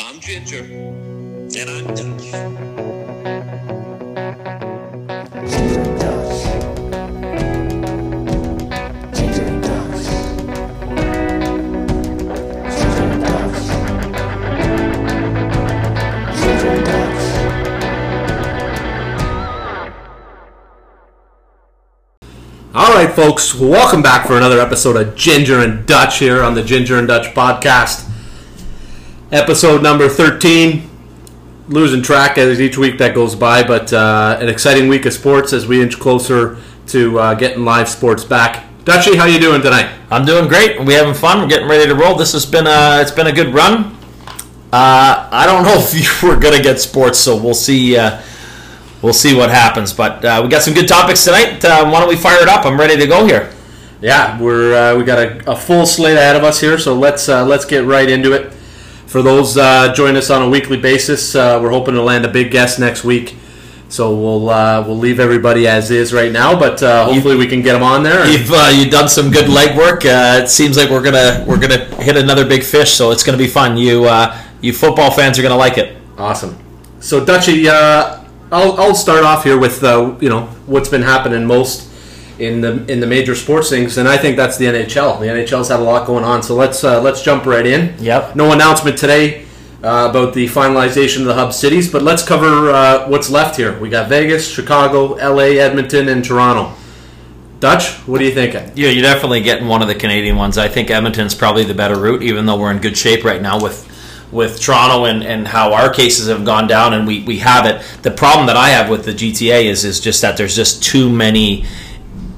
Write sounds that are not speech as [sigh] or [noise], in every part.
I'm Ginger. And I'm Dutch. All right, folks, welcome back for another episode of Ginger and Dutch here on the Ginger and Dutch podcast. Episode number 13. Losing track as each week that goes by, but uh, an exciting week of sports as we inch closer to uh, getting live sports back. Dutchy, how you doing tonight? I'm doing great. We having fun. We're getting ready to roll. This has been a it's been a good run. Uh, I don't know [laughs] if we're gonna get sports, so we'll see. Uh, we'll see what happens. But uh, we got some good topics tonight. Uh, why don't we fire it up? I'm ready to go here. Yeah, we're uh, we got a, a full slate ahead of us here, so let's uh, let's get right into it. For those uh, join us on a weekly basis, uh, we're hoping to land a big guest next week. So we'll uh, we'll leave everybody as is right now, but uh, hopefully we can get them on there. You've uh, you've done some good legwork. Uh, it seems like we're gonna we're gonna hit another big fish, so it's gonna be fun. You uh, you football fans are gonna like it. Awesome. So Dutchy, uh, I'll, I'll start off here with uh, you know what's been happening most in the in the major sports things, and I think that's the NHL. The NHL's had a lot going on, so let's uh, let's jump right in. Yep. No announcement today uh, about the finalization of the hub cities, but let's cover uh, what's left here. We got Vegas, Chicago, LA, Edmonton, and Toronto. Dutch, what are you thinking? Yeah, you're definitely getting one of the Canadian ones. I think Edmonton's probably the better route, even though we're in good shape right now with with Toronto and, and how our cases have gone down and we, we have it. The problem that I have with the GTA is is just that there's just too many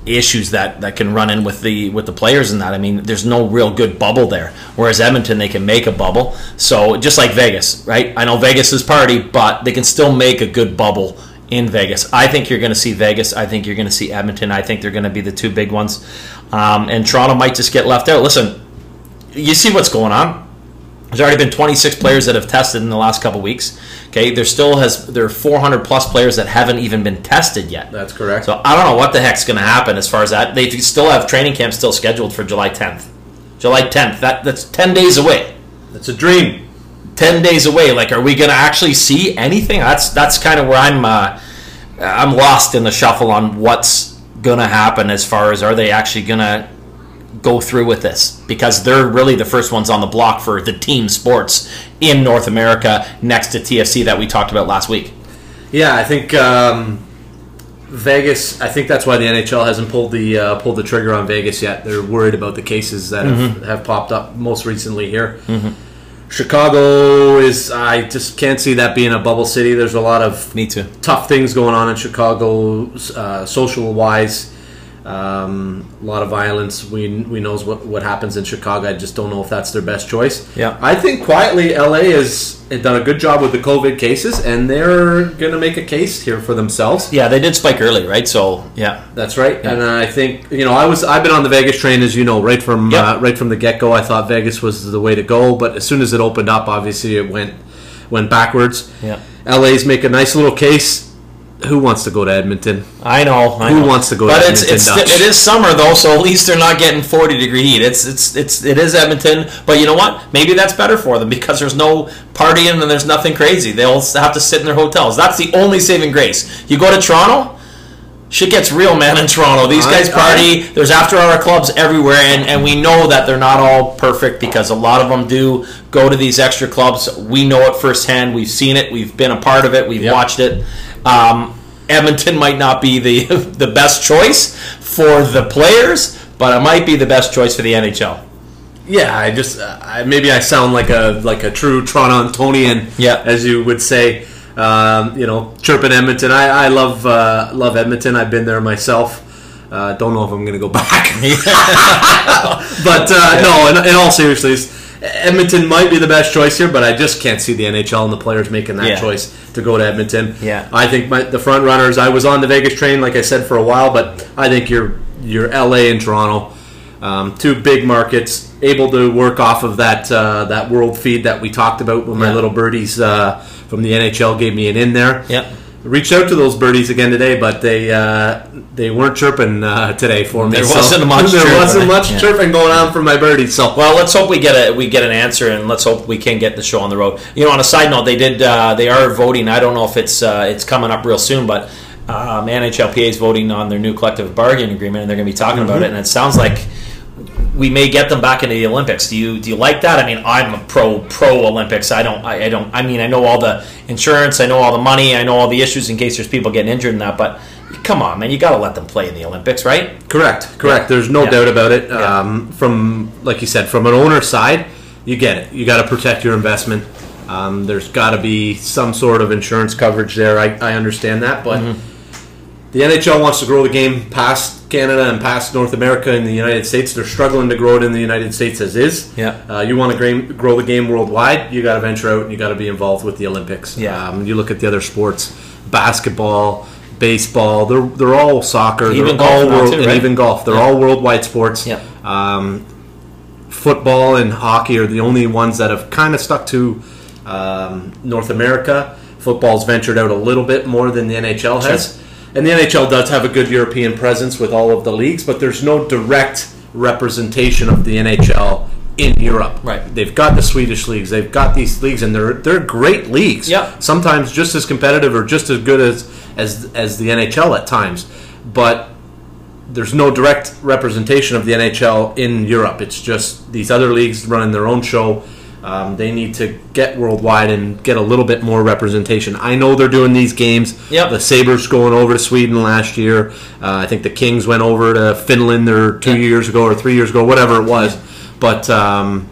issues that, that can run in with the with the players and that. I mean, there's no real good bubble there. Whereas Edmonton, they can make a bubble. So just like Vegas, right? I know Vegas is party, but they can still make a good bubble in Vegas. I think you're going to see Vegas. I think you're going to see Edmonton. I think they're going to be the two big ones. Um, and Toronto might just get left out. Listen, you see what's going on. There's already been 26 players that have tested in the last couple weeks. Okay, there still has there are 400 plus players that haven't even been tested yet. That's correct. So I don't know what the heck's going to happen as far as that. They still have training camp still scheduled for July 10th. July 10th. That that's 10 days away. That's a dream. 10 days away. Like, are we going to actually see anything? That's that's kind of where I'm uh, I'm lost in the shuffle on what's going to happen as far as are they actually going to go through with this because they're really the first ones on the block for the team sports in North America next to TFC that we talked about last week. Yeah, I think um, Vegas. I think that's why the NHL hasn't pulled the uh, pulled the trigger on Vegas yet. They're worried about the cases that have, have popped up most recently here. Chicago is. I just can't see that being a bubble city. There's a lot of Me too. tough things going on in Chicago, uh, social wise. Um, a lot of violence. We we knows what what happens in Chicago. I just don't know if that's their best choice. Yeah. I think quietly, LA has done a good job with the COVID cases, and they're going to make a case here for themselves. Yeah, they did spike early, right? So, yeah. That's right, and I think you know I was I've been on the Vegas train as you know right from Yep. uh, right from the get go. I thought Vegas was the way to go, but as soon as it opened up, obviously it went went backwards. Yeah. LA's make a nice little case. Who wants to go to Edmonton? I know. I Who know. wants to go But to it's Edmonton, it's Dutch? it is summer though, so at least they're not getting forty degree heat. It's it's it's it is Edmonton, but you know what? Maybe that's better for them because there's no partying and there's nothing crazy. They'll have to sit in their hotels. That's the only saving grace. You go to Toronto. Shit gets real, man, in Toronto. These guys party. There's after hour clubs everywhere, and, and we know that they're not all perfect because a lot of them do go to these extra clubs. We know it firsthand. We've seen it. We've been a part of it. We've Yep. watched it. Um, Edmonton might not be the [laughs] the best choice for the players, but it might be the best choice for the NHL. Yeah, I just uh, I, maybe I sound like a like a true Torontonian, Yeah. as you would say. Um, you know, chirping Edmonton. I, I love uh, love Edmonton. I've been there myself. Uh, don't know if I'm going to go [laughs] back, [laughs] but uh, no. In, in all seriousness, Edmonton might be the best choice here, but I just can't see the NHL and the players making that Yeah. choice to go to Edmonton. Yeah. I think my, the front runners. I was on the Vegas train, like I said, for a while, but I think you're you're LA and Toronto, um, two big markets, able to work off of that uh, that world feed that we talked about when my little birdies uh, from the NHL gave me an in there. Yep. Reached out to those birdies again today, but they uh, they weren't chirping uh, today for me. There so wasn't [laughs] much There chirping. wasn't much Yeah. chirping going on for my birdies. So Well, let's hope we get a we get an answer, and let's hope we can get the show on the road. You know, on a side note, they did uh, they are voting. I don't know if it's uh, it's coming up real soon, but um, NHLPA is voting on their new collective bargaining agreement, and they're going to be talking about it. And it sounds like we may get them back into the Olympics. Do you do you like that? I mean, I'm a pro pro Olympics. I don't I, I don't I mean I know all the insurance, I know all the money, I know all the issues in case there's people getting injured and that, but come on, man, you got to let them play in the Olympics, right? correct, correct. Yeah. There's no Yeah. doubt about it. Yeah. Um, from like you said, from an owner side, you get it. You got to protect your investment. Um, there's got to be some sort of insurance coverage there. I, I understand that, but Mm-hmm. The NHL wants to grow the game past Canada and past North America and the United States. They're struggling to grow it in the United States as is. Yeah. Uh, you want to grow the game worldwide, you got to venture out and you got to be involved with the Olympics. Yeah. Um, you look at the other sports, basketball, baseball. They're they're all soccer. Even they're golf all world, too, and right? even golf. They're Yeah. all worldwide sports. Yeah. Um, football and hockey are the only ones that have kind of stuck to um, North America. Football's ventured out a little bit more than the NHL has. And the NHL does have a good European presence with all of the leagues, but there's no direct representation of the NHL in Europe. Right. They've got the Swedish leagues, they've got these leagues, and they're they're great leagues. Yeah. Sometimes just as competitive or just as good as as as the NHL at times, but there's no direct representation of the NHL in Europe. It's just these other leagues running their own show. Um, they need to get worldwide and get a little bit more representation. I know they're doing these games. Yep. The Sabres going over to Sweden last year. Uh, I think the Kings went over to Finland or two Yeah. years ago or three years ago, whatever it was. But um,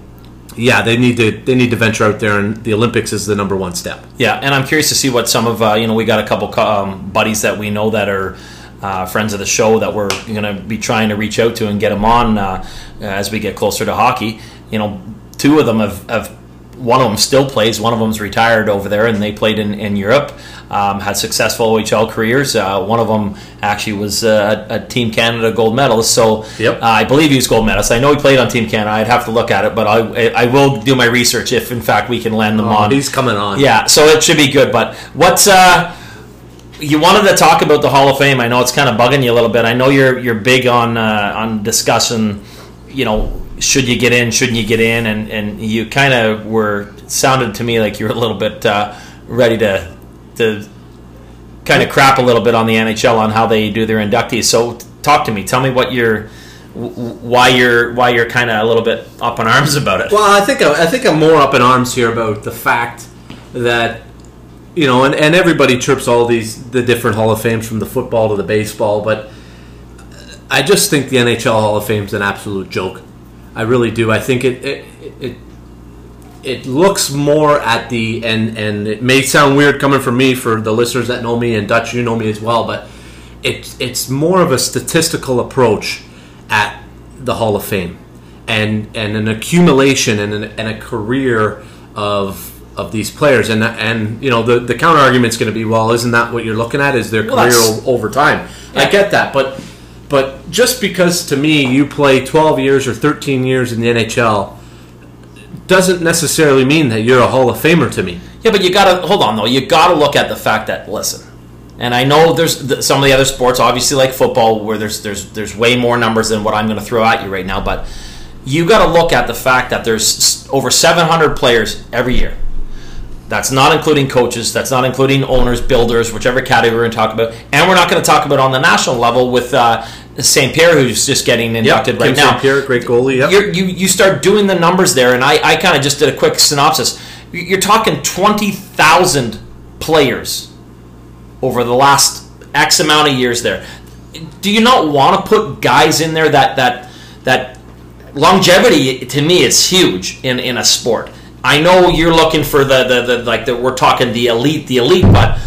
yeah, they need to they need to venture out there, and the Olympics is the number one step. Yeah, and I'm curious to see what some of uh, you know. We got a couple um, buddies that we know that are uh, friends of the show that we're going to be trying to reach out to and get them on uh, as we get closer to hockey. You know, two of them have. have one of them still plays. One of them's retired over there, and they played in, in Europe. Um, had successful OHL careers. Uh, one of them actually was uh, a, Team Canada gold medalist. So Yep. uh, I believe he was gold medalist. I know he played on Team Canada. I'd have to look at it, but I I will do my research if in fact we can land them on. Oh, He's coming on. Yeah, so it should be good. But what's uh, you wanted to talk about the Hall of Fame? I know it's kind of bugging you a little bit. I know you're you're big on uh, on discussing, you know, should you get in, shouldn't you get in, and and you kind of were sounded to me like you were a little bit uh, ready to to kind of crap a little bit on the NHL on how they do their inductees. So talk to me. Tell me what w- why you're why you're kind of a little bit up in arms about it. Well, I think I, think I'm more up in arms here about the fact that you know, and, and everybody trips all these the different Hall of Fames from the football to the baseball, but I just think the NHL Hall of Fame's an absolute joke. I really do. I think it it it, it looks more at the and and it may sound weird coming from me for the listeners that know me and Dutch, you know me as well, but it's it's more of a statistical approach at the Hall of Fame and and an accumulation and, an, and a career of of these players. And and you know the the counter argument's going to be well isn't that what you're looking at? Is their Well, career over time? I get that but but just because to me you play 12 years or 13 years in the NHL doesn't necessarily mean that you're a Hall of Famer to me Yeah, but you gotta hold on though. You gotta look at the fact that listen, and I know there's th- some of the other sports, obviously like football, where there's there's there's way more numbers than what I'm going to throw at you right now. But you got to look at the fact that there's over 700 players every year. That's not including coaches. That's not including owners, builders, whichever category we're going to talk about. And we're not going to talk about on the national level with uh, St. Pierre, who's just getting inducted right Kim now St. Pierre, great goalie yep. you're, you you start doing the numbers there, and I, I kind of just did a quick synopsis. You're talking twenty thousand players over the last X amount of years there. Do you not want to put guys in there that that that longevity to me is huge in, in a sport. I know you're looking for the, the, the like the, we're talking the elite, the elite, but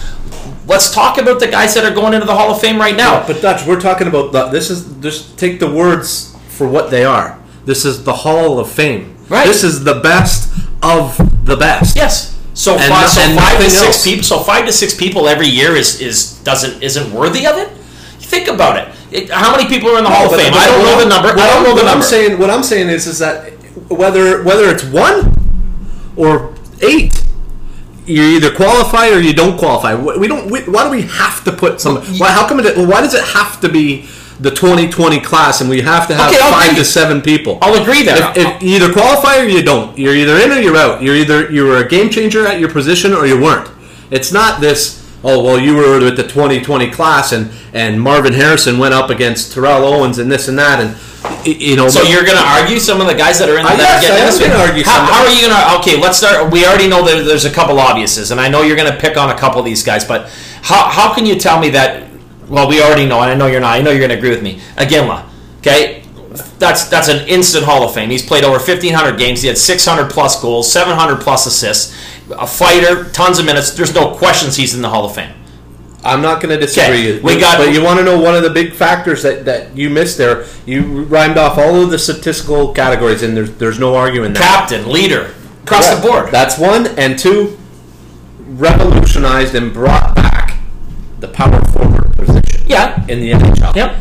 let's talk about the guys that are going into the Hall of Fame right now. But Dutch, we're talking about the, this is just take the words for what they are. This is the Hall of Fame. Right. This is the best of the best. Yes. So, And five, no- so five to six else. people. So five to six people every year is is doesn't isn't worthy of it. Think about it. It- how many people are in the Hall of Fame? I don't know the number. what I don't know the what number. I'm saying, what I'm saying is, is that whether whether it's one or eight, you either qualify or you don't qualify. We don't. We, why do we have to put some? Why? How come? It, why does it have to be the 2020 class and we have to have Okay, five to seven people? I'll agree there. If, if you either qualify or you don't, you're either in or you're out. You're either you were a game changer at your position or you weren't. It's not this. Oh well, you were with the 2020 class and and Marvin Harrison went up against Terrell Owens and this and that and you know. So you're going to argue some of the guys that are in that yes, getting I am this way? gonna argue how, some how are you going to? Okay, let's start. We already know that there's a couple obviouses, and I know you're going to pick on a couple of these guys. But how, how can you tell me that? Well, we already know, and I know you're not. I know you're going to agree with me. Iginla, okay, that's that's an instant Hall of Fame. He's played over 1,500 games. He had 600 plus goals, 700 plus assists. A fighter, tons of minutes. There's no questions he's in the Hall of Fame. I'm not going to disagree. Okay, we got- but you want to know one of the big factors that, that you missed there. You rhymed off all of the statistical categories, and there's there's no arguing that. Captain, leader, across Correct. the board. That's one, and two, revolutionized and brought back the power forward position. Yeah. in the NHL. Yep.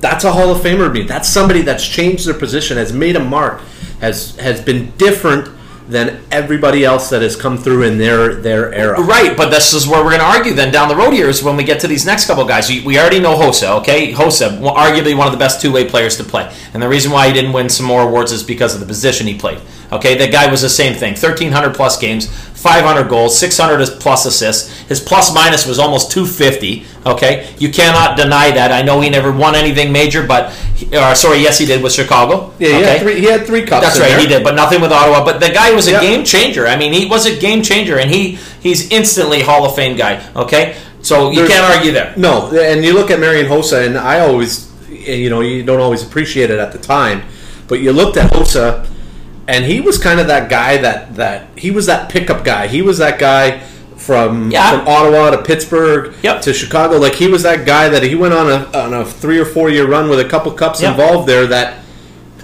That's a Hall of Famer to me. That's somebody that's changed their position, has made a mark, has has been different than everybody else that has come through in their their era. Right, but this is where we're going to argue then down the road here is when we get to these next couple guys. We, already know Hossa, okay? Hossa, arguably one of the best two way players to play. And the reason why he didn't win some more awards is because of the position he played. Okay, that guy was the same thing 1,300 plus games, 500 goals, 600 plus assists. His plus minus was almost 250. Okay, you cannot deny that. I know he never won anything major, but, or, sorry, yes, he did with Chicago. Yeah, he, okay? had three, he had three cups. That's right, there. he did, but nothing with Ottawa. But the guy was a Yep. game changer. I mean, he was a game changer, and he he's instantly Hall of Fame guy. Okay, so you There's- can't argue there. No, and you look at Marian Hossa, and I always, you know, you don't always appreciate it at the time, but you looked at Hossa, and he was kind of that guy that that he was that pickup guy. He was that guy from Yeah. from Ottawa to Pittsburgh Yep. to Chicago. Like he was that guy that he went on a on a three or four year run with a couple cups Yep. involved there. That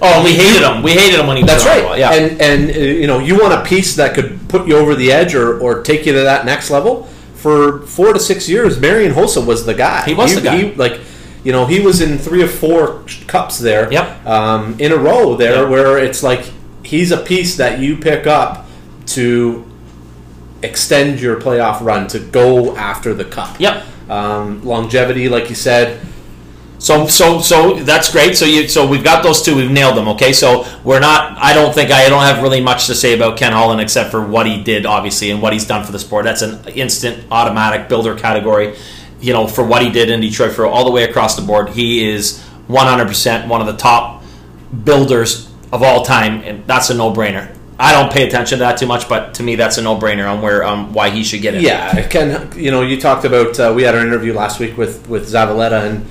Oh, we hated him. We hated him when he that's right. Ottawa. Yeah, And and uh, you know, you want a piece that could put you over the edge or, or take you to that next level. For four to six years, Marian Hossa was the guy. He was the guy. He, like, you know, he was in three or four cups there. Yep. Um, in a row there, Yep. where it's like he's a piece that you pick up to extend your playoff run to go after the cup. Yep. Um, longevity, like you said. So so so that's great. So you so we've got those two. We've nailed them. Okay. So we're not. I don't think I don't have really much to say about Ken Holland except for what he did, obviously, and what he's done for the sport. That's an instant, automatic builder category. You know, for what he did in Detroit, for all the way across the board, he is 100% one of the top builders of all time, and that's a no-brainer. I don't pay attention to that too much, but to me, that's a no-brainer on where um, why he should get it. Yeah, Ken. You know, you talked about. Uh, we had our interview last week with with Zavaleta, and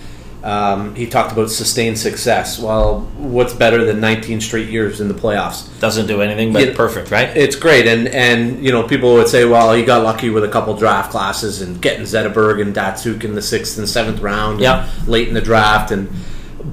um, he talked about sustained success. Well, what's better than 19 straight years in the playoffs? doesn't do anything but Yeah. perfect, right? It's great, and and you know, people would say, well, he got lucky with a couple draft classes and getting Zetterberg and Datsyuk in the sixth and seventh round, Yeah. late in the draft, and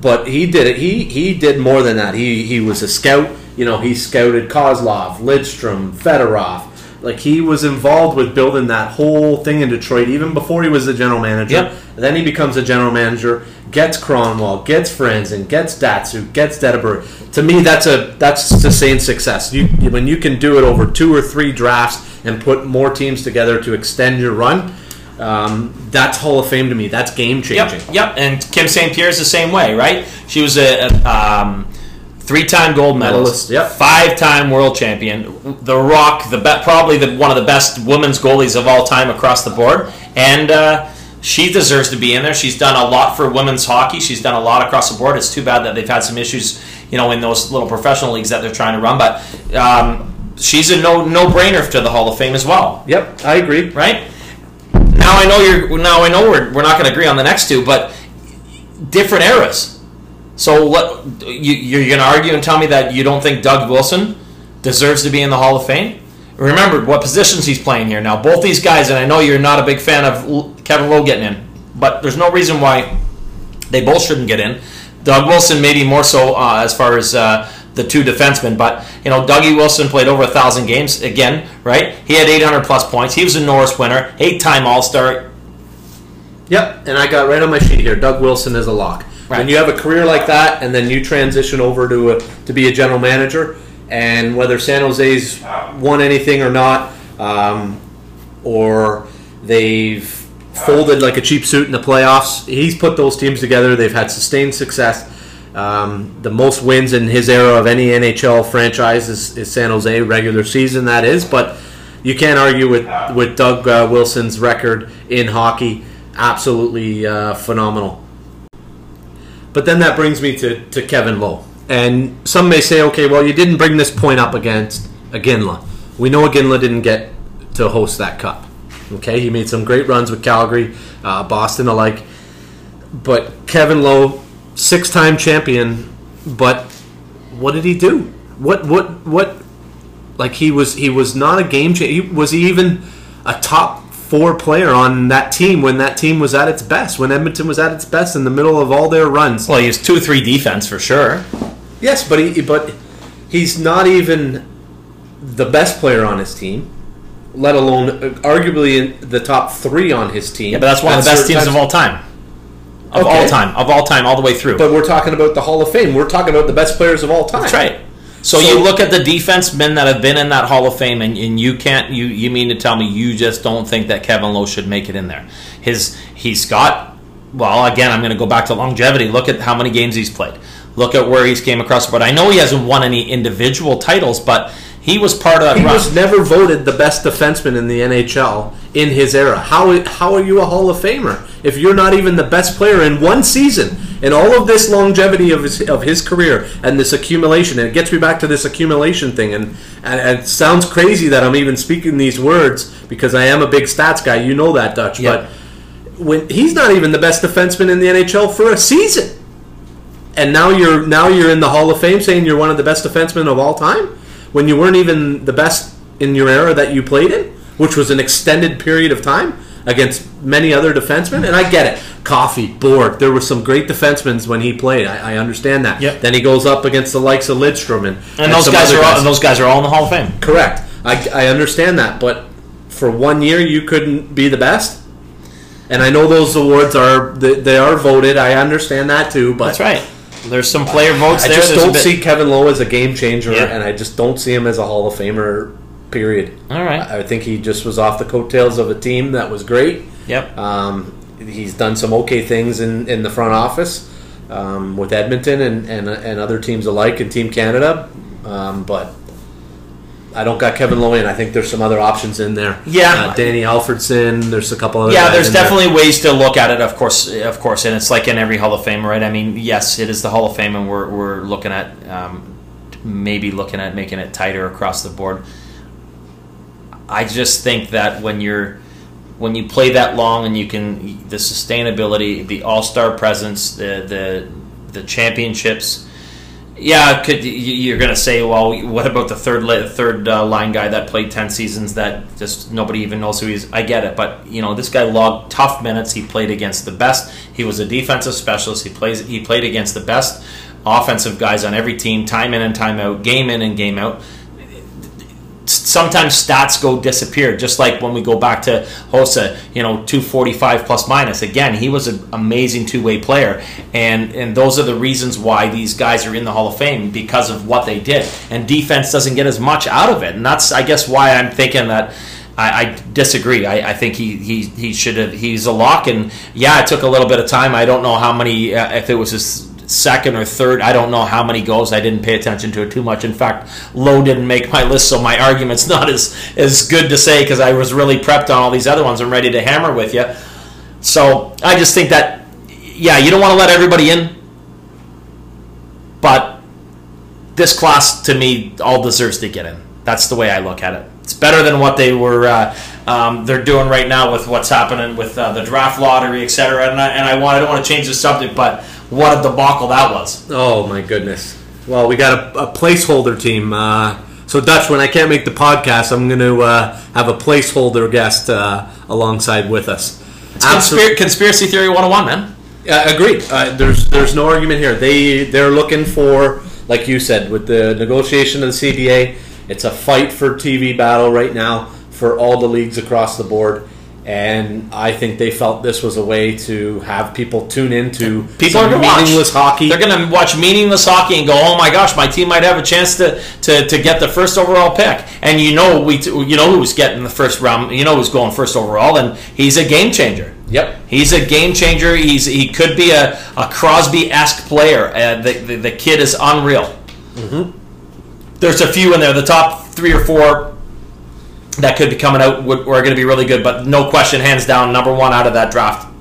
but he did it. He he did more than that. He he was a scout. You know, he scouted Kozlov, Lidstrom, Fedorov. Like he was involved with building that whole thing in Detroit even before he was the general manager. Yep. Then he becomes a general manager, gets Kronwall, gets Franzen, gets Datsu, gets Detterberg. To me, that's a that's sustained success. You when you can do it over two or three drafts and put more teams together to extend your run. Um, that's Hall of Fame to me. That's game changing. Yep, yep. And Kim St. Pierre is the same way, right? She was a, a um, three-time gold medalist, Medalist, yep. five-time world champion, the Rock, the be- probably the, one of the best women's goalies of all time across the board, and uh, she deserves to be in there. She's done a lot for women's hockey. She's done a lot across the board. It's too bad that they've had some issues, you know, in those little professional leagues that they're trying to run, but. Um, She's a no no brainer to the Hall of Fame as well Yep, I agree. right? Now I know you're. Now I know we're, we're not going to agree on the next two, but different eras. So what you, you're going to argue and tell me that you don't think Doug Wilson deserves to be in the Hall of Fame? Remember what positions he's playing here now. Both these guys, and I know you're not a big fan of Kevin Lowe getting in, but there's no reason why they both shouldn't get in. Doug Wilson maybe more so uh, as far as uh, the two defensemen, but you know Dougie Wilson played over a thousand games again, right? He had 800 plus points. He was a Norris winner, eight-time All Star. Yep, and I got right on my sheet here. Doug Wilson is a lock. Right. When you have a career like that, and then you transition over to a, to be a general manager, and whether San Jose's won anything or not, um, or they've folded like a cheap suit in the playoffs. He's put those teams together. They've had sustained success. Um, the most wins in his era of any NHL franchise is, is San Jose regular season. That is, but you can't argue with with Doug uh, Wilson's record in hockey. Absolutely uh, phenomenal. But then that brings me to, to Kevin Lowe. And some may say, okay, well, you didn't bring this point up against Iginla. We know Iginla didn't get to host that cup. Okay, he made some great runs with Calgary, uh, Boston alike. But Kevin Lowe, six-time champion, but what did he do? What what what? Like he was he was not a game changer. Was he even a top four player on that team when that team was at its best? When Edmonton was at its best in the middle of all their runs? Well, he was two three defense for sure. Yes, but he but he's not even the best player on his team, let alone uh, arguably in the top three on his team. Yeah, but that's one of the best teams of all time. Of Okay. all time, of all time, all the way through. But we're talking about the Hall of Fame. We're talking about the best players of all time. That's right. So, So- you look at the defensemen that have been in that Hall of Fame, and, and you can't you you mean to tell me you just don't think that Kevin Lowe should make it in there? His he's got well again I'm going to go back to longevity. Look at how many games he's played. Look at where he's came across. But I know he hasn't won any individual titles, but he was part of that He run. was never voted the best defenseman in the NHL in his era. How how are you a Hall of Famer if you're not even the best player in one season in all of this longevity of his of his career and this accumulation? And it gets me back to this accumulation thing. And, and, and it sounds crazy that I'm even speaking these words because I am a big stats guy. You know that, Dutch. Yeah. But when he's not even the best defenseman in the NHL for a season, and now you're now you're in the Hall of Fame saying you're one of the best defensemen of all time when you weren't even the best in your era that you played in, which was an extended period of time against many other defensemen. And I get it, Coffey, Bourque. There were some great defensemen when he played. I, I understand that. Yep. Then he goes up against the likes of Lidstrom and, and those guys are all, and those guys are all in the Hall of Fame. correct. I, I understand that, but for one year you couldn't be the best. And I know those awards are they, they are voted. I understand that too, but That's right. There's some player votes I there. I just There's don't see Kevin Lowe as a game changer, Yeah. and I just don't see him as a Hall of Famer. Period. All right. I I think he just was off the coattails of a team that was great. Yep. Um, he's done some okay things in, in the front office um, with Edmonton and, and and other teams alike and Team Canada, um, but I don't got Kevin Lowe in. I think there's some other options in there. Yeah. uh, Danny Alfredsson. There's a couple other. Yeah, there's in there. definitely ways to look at it. Of course, of course, and it's like in every Hall of Fame, right? I mean, yes, it is the Hall of Fame, and we're we're looking at um, maybe looking at making it tighter across the board. I just think that when you're when you play that long and you can the sustainability, the All Star presence, the the the championships. Yeah, could you- you're going to say, well, what about the third third uh, line guy that played ten seasons that just nobody even knows who he is? I get it, but you know this guy logged tough minutes. He played against the best. He was a defensive specialist. He plays. He played against the best offensive guys on every team, time in and time out, game in and game out sometimes stats go disappear just like when we go back to Hossa you know 245 plus minus again he was an amazing two-way player and and those are the reasons why these guys are in the Hall of Fame because of what they did and defense doesn't get as much out of it and that's I guess why I'm thinking that I, I disagree. I, I think he, he, he should have. He's a lock, and yeah, it took a little bit of time. I don't know how many. Uh, if it was his second or third, I don't know how many goals. I didn't pay attention to it too much. In fact, Lowe didn't make my [laughs] list, so my argument's not as as good to say because I was really prepped on all these other ones. I'm ready to hammer with you. So I just think that yeah, you don't want to let everybody in, but this class to me all deserves to get in. That's the way I look at it. It's better than what they were uh, um, they're doing right now with what's happening with uh, the draft lottery, et cetera. And I, and I want I don't want to change the subject, but what a debacle that was. Oh my goodness. Well, we got a, a placeholder team. Uh, so Dutch, when I can't make the podcast, I'm going to uh, have a placeholder guest uh, alongside with us. Conspir- conspiracy theory 101, man. Uh, agreed. Uh, there's there's no argument here. They they're looking for, like you said, with the negotiation of the CBA, it's a fight for TV battle right now for all the leagues across the board, And I think they felt this was a way to have people tune into People are going to meaningless watch. hockey. They're going to watch meaningless hockey and go, "Oh my gosh, my team might have a chance to, to, to get the first overall pick." And you know, we you know who's getting the first round. You know who's going first overall, and he's a game changer. Yep. He's a game changer. He's he could be a, a Crosby esque player. Uh, the, the the kid is unreal. Mm-hmm. There's a few in there. The top three or four that could be coming out are going to be really good, but no question, hands down, number one out of that draft,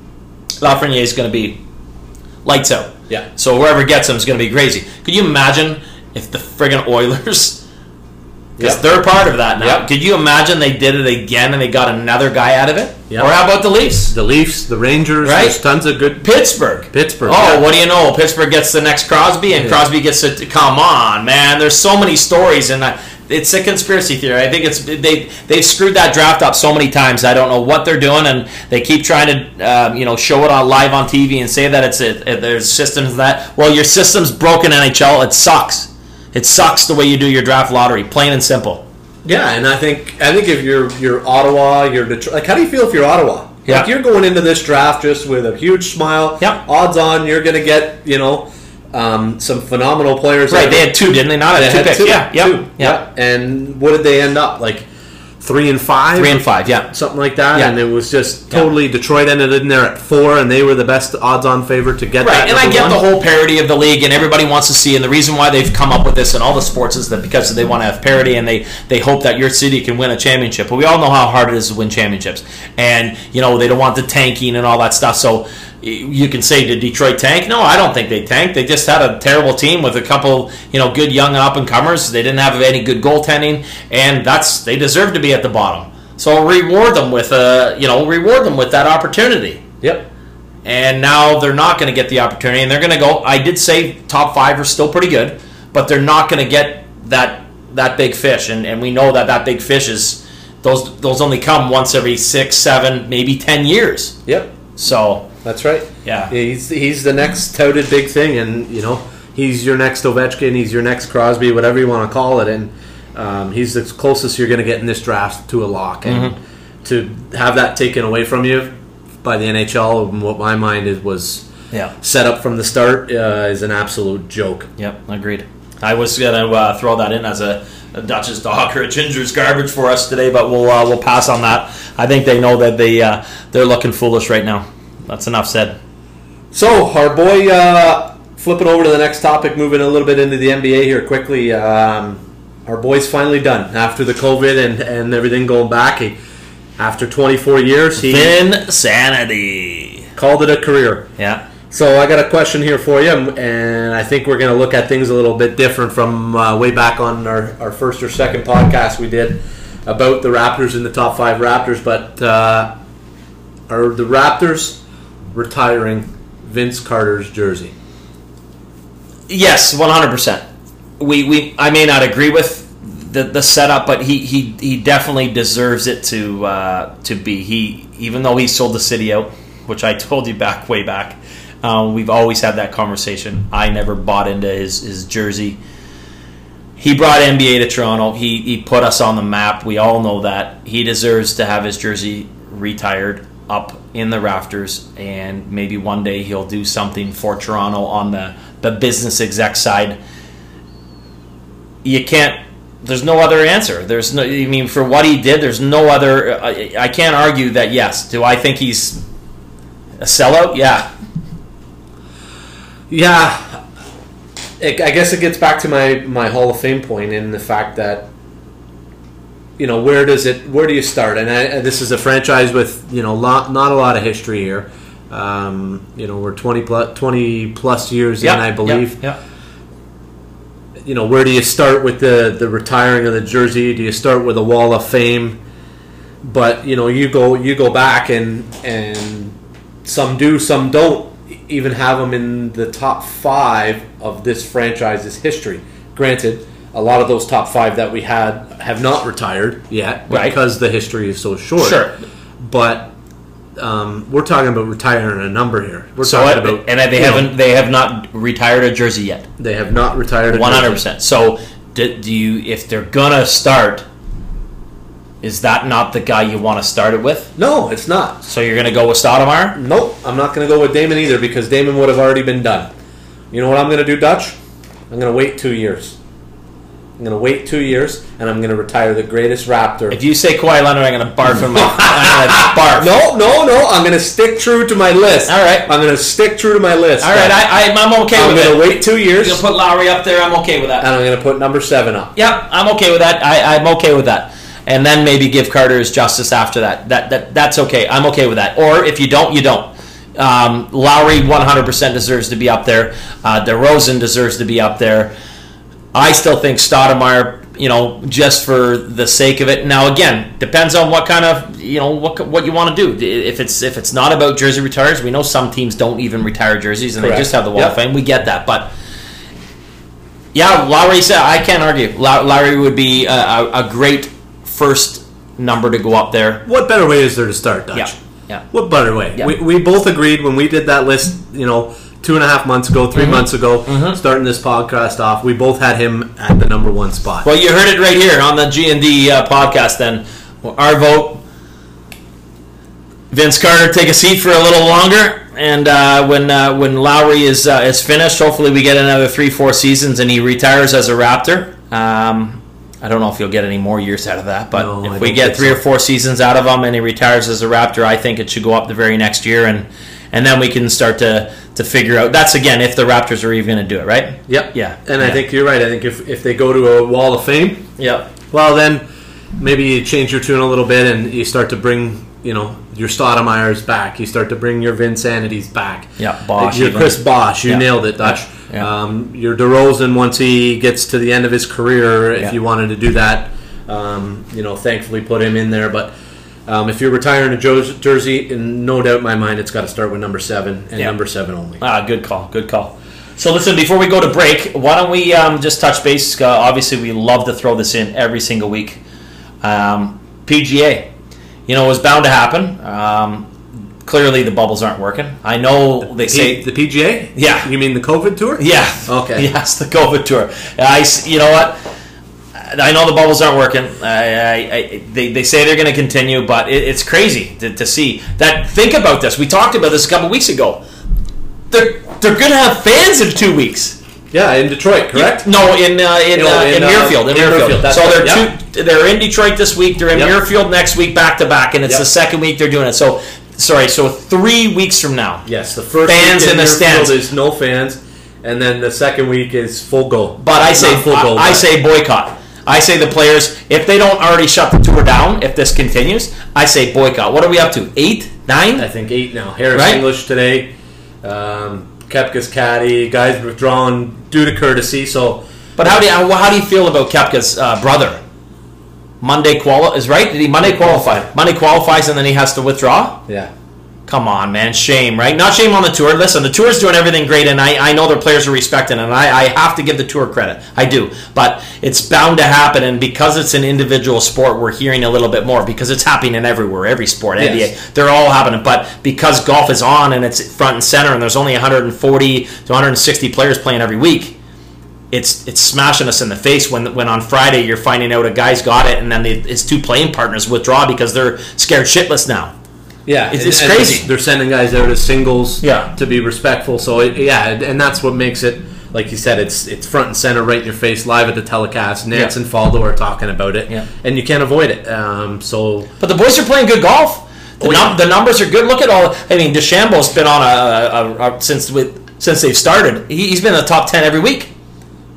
Lafreniere is going to be lights out. Yeah. So whoever gets him is going to be crazy. Could you imagine if the friggin' Oilers? Because Yep. they're part of that now. Yep. Could you imagine they did it again and they got another guy out of it? Yep. Or how about the Leafs? the Leafs, the Rangers, Right. there's tons of good Pittsburgh. Pittsburgh. Oh, yeah. what do you know? Pittsburgh gets the next Crosby, and Yeah. Crosby gets to come on, man. There's so many stories, and I, it's a conspiracy theory. I think it's they they've screwed that draft up so many times. I don't know what they're doing, and they keep trying to um, you know show it on live on TV and say that it's a, there's systems that well your system's broken NHL. It sucks. It sucks the way you do your draft lottery, plain and simple. Yeah, and I think I think if you're you're Ottawa, you're Detroit. Like, how do you feel if you're Ottawa? Yeah. Like you're going into this draft just with a huge smile. Yeah. Odds on you're going to get you know um, some phenomenal players. Right? They had two, didn't they? Not they had two had picks. two, yeah, yep, two. yeah. And what did they end up like? Three and five. Three and five. Yeah. Something like that, Yeah. and it was just totally Detroit ended in there at four, and they were the best odds-on favorite to get Right, that. and I get one. the whole parity of the league, and everybody wants to see. And the reason why they've come up with this in all the sports is that because they want to have parity, and they they hope that your city can win a championship. But we all know how hard it is to win championships, and you know they don't want the tanking and all that stuff. So you can say, did Detroit tank? No, I don't think they tanked. They just had a terrible team with a couple, you know, good young up and comers. They didn't have any good goaltending, and that's they deserve to be at the bottom. So reward them with a, you know, reward them with that opportunity Yep. and now they're not going to get the opportunity and they're going to go i did say top five are still pretty good but they're not going to get that that big fish and, and we know that that big fish is those those only come once every six seven maybe ten years Yep. so That's right. Yeah. he's he's the next touted big thing, and you know he's your next Ovechkin, he's your next Crosby, whatever you want to call it, and um, he's the closest you're going to get in this draft to a lock, and Mm-hmm. to have that taken away from you by the NHL, in what my mind is was yeah set up from the start uh, is an absolute joke. yep agreed i was going to uh, throw that in as a, a dutch's dog or a ginger's garbage for us today but we'll uh, we'll pass on that i think they know that they uh, they're looking foolish right now that's enough said So our boy, uh, flipping over to the next topic, moving a little bit into the NBA here quickly. Um, our boy's finally done after the COVID and, and everything going back. He, after 24 years, he insanity called it a career. yeah So I got a question here for you, and I think we're going to look at things a little bit different from uh, way back on our, our first or second podcast we did about the Raptors and the top five Raptors. But uh, are the Raptors retiring Vince Carter's jersey? Yes, one hundred percent. We we I may not agree with the, the setup, but he, he he definitely deserves it to uh, to be. He even though he sold the city out, which I told you back way back. Um, we've always had that conversation. I never bought into his, his jersey. He brought NBA to Toronto. He, he put us on the map. We all know that. He deserves to have his jersey retired up in the rafters, and maybe one day he'll do something for Toronto on the, the business exec side. You can't. There's no other answer. There's no. I mean, for what he did, there's no other. I, I can't argue that. Yes. Do I think he's a sellout? Yeah. Yeah, it, I guess it gets back to my, my Hall of Fame point in the fact that you know where does it where do you start? And I, this is a franchise with you know lot, not a lot of history here. Um, you know we're 20 plus, 20 plus years in, I believe. Yeah. You know where do you start with the the retiring of the jersey? Do you start with a Wall of Fame? But you know you go you go back and and some do, some don't even have them in the top five of this franchise's history. Granted, a lot of those top five that we had have not retired yet Right. because the history is so short. Sure. But um, we're talking about retiring a number here. We're So talking what, about and they haven't they have not retired a jersey yet. they have not retired one hundred percent. So do, do you if they're gonna start? Is that not the guy you want to start it with? No, it's not. So you're going to go with Stoudamire? Nope, I'm not going to go with Damon either because Damon would have already been done. You know what I'm going to do, Dutch? I'm going to wait two years. I'm going to wait two years and I'm going to retire the greatest Raptor. If you say Kawhi Leonard, I'm going to barf in my. I'm barf. [laughs] no, no, no. I'm going to stick true to my list. All right. I'm going to stick true to my list. All right, I, I, I'm okay I'm with gonna wait two years You'll put Lowry up there. I'm okay with that. and I'm going to put number seven up. Yep, I'm okay with that. I, I'm okay with that. And then maybe give Carter his justice after that. That that that's okay. I'm okay with that. Or if you don't, you don't. Um, Lowry 100% deserves to be up there. Uh, DeRozan deserves to be up there. I still think Stoudamire, you know, just for the sake of it. Now, again, depends on what kind of, you know, what what you want to do. If it's if it's not about jersey retires, we know some teams don't even retire jerseys and they just have the Wall Yep. of Fame. We get that, but yeah, Lowry said I can't argue. Low- Lowry would be a, a, a great first number to go up there. What better way is there to start, Dutch? Yeah, yeah. What better way? Yeah. We, we both agreed when we did that list, you know, two and a half months ago, Mm-hmm. 3 months ago, starting this podcast off. We both had him at the number one spot. Well, you heard it right here on the G and D uh, podcast. Then our vote. Vince Carter take a seat for a little longer, and uh, when uh, when Lowry is uh, is finished, hopefully we get another three four seasons, and he retires as a Raptor. Um, I don't know if you'll get any more years out of that, but No, if we get three so. or four seasons out of him and he retires as a Raptor, I think it should go up the very next year, and and then we can start to to figure out. That's again if the Raptors are even going to do it, right? Yep. Yeah. And I think you're right. I think if, if they go to a wall of fame, Yep. well, then maybe you change your tune a little bit and you start to bring, you know, your Stoudamire's back. You start to bring your Vincentities back. Yeah, Bosh Your even. Chris Bosh. You Yeah. nailed it, Dutch. Yeah. Yeah. Um, your DeRozan, once he gets to the end of his career, if Yeah. you wanted to do that, um, you know, thankfully put him in there. But um, if you're retiring a jersey, in no doubt in my mind, it's got to start with number seven and Yeah. number seven only. Ah, good call. Good call. So listen, before we go to break, why don't we um, just touch base? Uh, obviously, we love to throw this in every single week. Um, PGA, you know, it was bound to happen. Um, clearly, the bubbles aren't working. I know they P- say the PGA? Yeah. You mean the COVID tour? Yeah. Okay. [laughs] Yes, the COVID tour. I, you know what? I know the bubbles aren't working. I, I, I, they, they say they're going to continue, but it, it's crazy to, to see that. Think about this. We talked about this a couple weeks ago. They're they're going to have fans in two weeks. Yeah, in Detroit, correct? No, in uh, in, No, uh, in, in, uh, Muirfield. In, in Muirfield. Muirfield, So they're right, two. They're in Detroit this week. They're in Yep. Muirfield next week, back to back, and it's Yep. the second week they're doing it. So sorry. So three weeks from now. Yes, the first Fans week in the stands. is no fans, and then the second week is full go. But I say full go. I, I say boycott. I say the players if they don't already shut the tour down if this continues, I say boycott. What are we up to? Eight, nine? I think eight now. Harris Right? English today, um, Koepka's caddy, guys withdrawn due to courtesy. So But how do you how, do you feel about Koepka's uh, brother? Monday quali is right. Did he Monday qualify? Monday qualifies and then he has to withdraw. yeah, Come on, man, shame, right? Not shame on the tour. Listen, the tour's doing everything great, and I, I know their players are respecting, and I, I have to give the tour credit. I do, but it's bound to happen, and because it's an individual sport, we're hearing a little bit more because it's happening everywhere, every sport, NBA, Yes. they're all happening. But because golf is on and it's front and center, and there's only 140 to 160 players playing every week, it's it's smashing us in the face when when on Friday you're finding out a guy's got it, and then the, his two playing partners withdraw because they're scared shitless now. Yeah, It's- it's crazy. They're sending guys out as singles, Yeah. to be respectful. So it, yeah, and- that's what makes it. Like you said, it's it's front and center, right in your face, live at the telecast. Nance Yeah. and Faldo are talking about it, Yeah. and you can't avoid it. Um, so But the boys are playing good golf. The, Oh, num- yeah. the numbers are good. Look at all. I mean, DeChambeau's been on a, a, a since with since they've started. He, he's been in the top ten every week.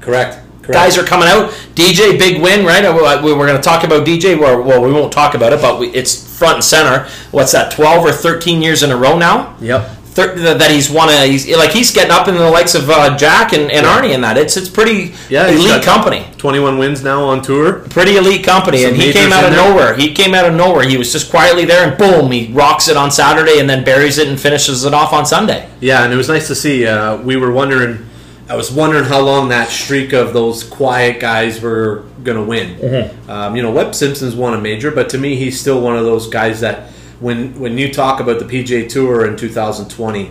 correct, correct. Guys are coming out. DJ, big win, right? Uh, We we're going to talk about DJ. Well, we won't talk about it, but we, it's front and center. What's that? Twelve or thirteen years in a row now. Yep. Thir- that he's won a. He's like he's getting up in the likes of uh, Jack and, and Yeah. Arnie and that. It's it's pretty Yeah, elite company. 21 wins now on tour. pretty elite company, Some and he came out of there. nowhere. He came out of nowhere. He was just quietly there, and boom, he rocks it on Saturday, and then buries it and finishes it off on Sunday. Yeah, and it was nice to see. Uh, we were wondering, I was wondering how long that streak of those quiet guys were going to win. Mm-hmm. Um, you know, Webb Simpson's won a major, but to me, he's still one of those guys that when when you talk about the PJ Tour in 2020,